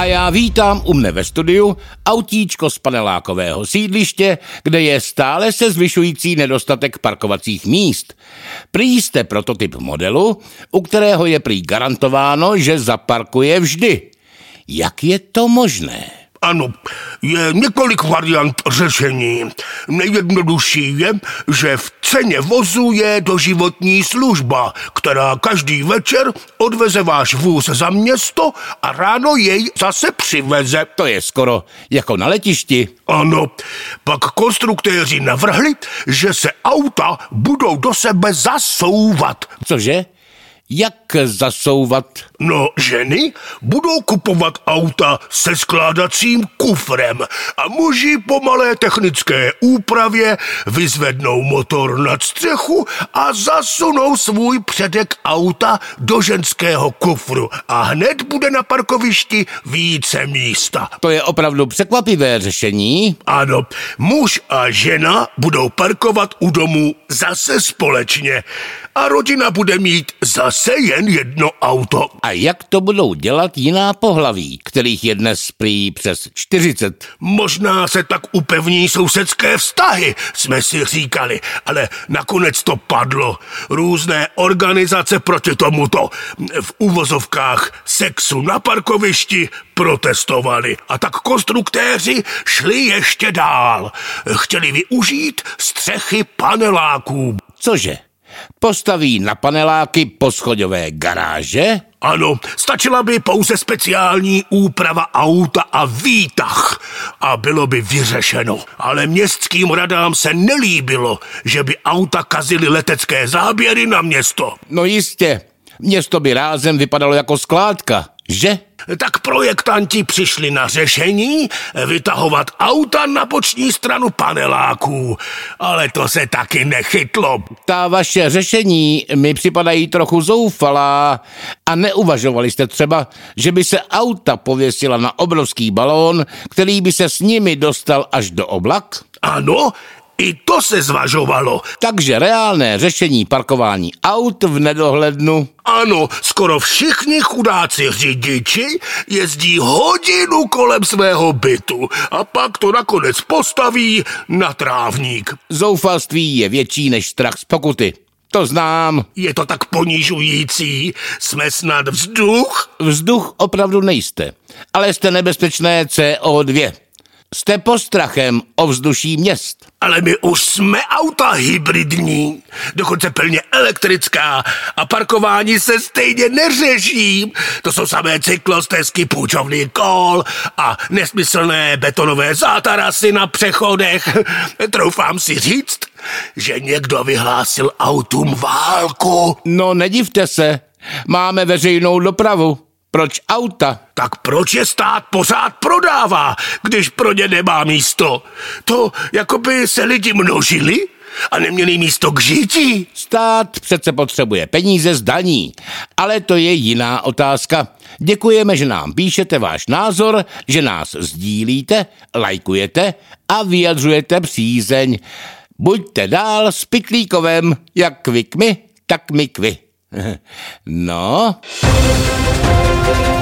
A já vítám u mne ve studiu autíčko z panelákového sídliště, kde je stále se zvyšující nedostatek parkovacích míst. Prý jste prototyp modelu, u kterého je prý garantováno, že zaparkuje vždy. Jak je to možné? Ano, je několik variant řešení. Nejjednodušší je, že v ceně vozu je doživotní služba, která každý večer odveze váš vůz za město a ráno jej zase přiveze. To je skoro jako na letišti. Ano, pak konstruktéři navrhli, že se auta budou do sebe zasouvat. Cože? Jak zasouvat? No, ženy budou kupovat auta se skládacím kufrem a muži po malé technické úpravě vyzvednou motor nad střechu a zasunou svůj předek auta do ženského kufru a hned bude na parkovišti více místa. To je opravdu překvapivé řešení. Ano, muž a žena budou parkovat u domu zase společně a rodina bude mít zase jen jedno auto. A jak to budou dělat jiná pohlaví, kterých je dnes prý přes 40? Možná se tak upevní sousedské vztahy, jsme si říkali, ale nakonec to padlo. Různé organizace proti tomuto v uvozovkách sexu na parkovišti protestovali. A tak konstruktéři šli ještě dál. Chtěli využít střechy paneláků. Cože? Postaví na paneláky poschodové garáže? Ano, stačila by pouze speciální úprava auta a výtah a bylo by vyřešeno. Ale městským radám se nelíbilo, že by auta kazily letecké záběry na město. No jistě, město by rázem vypadalo jako skládka, že? Tak projektanti přišli na řešení vytahovat auta na boční stranu paneláků, ale to se taky nechytlo. Ta vaše řešení mi připadají trochu zoufalá a neuvažovali jste třeba, že by se auta pověsila na obrovský balón, který by se s nimi dostal až do oblak? Ano, i to se zvažovalo. Takže reálné řešení parkování aut v nedohlednu. Ano, skoro všichni chudáci řidiči jezdí hodinu kolem svého bytu a pak to nakonec postaví na trávník. Zoufalství je větší než strach z pokuty. To znám. Je to tak ponižující. Jsme snad vzduch? Vzduch opravdu nejste, ale jste nebezpečné CO2. Jste postrachem o vzduší měst. Ale my už jsme auta hybridní, dokonce plně elektrická a parkování se stejně neřeší. To jsou samé cyklostezky, půjčovný kol a nesmyslné betonové zátarasy na přechodech. Troufám si říct, že někdo vyhlásil autům válku. No nedivte se, máme veřejnou dopravu. Proč auta? Tak proč je stát pořád prodává, když pro ně nemá místo? To jako by se lidi množili a neměli místo k žití. Stát přece potřebuje peníze z daní, ale to je jiná otázka. Děkujeme, že nám píšete váš názor, že nás sdílíte, lajkujete a vyjadřujete přízeň. Buďte dál s Pitlíkovem, jak kvikmy, tak my kvy. no. We'll.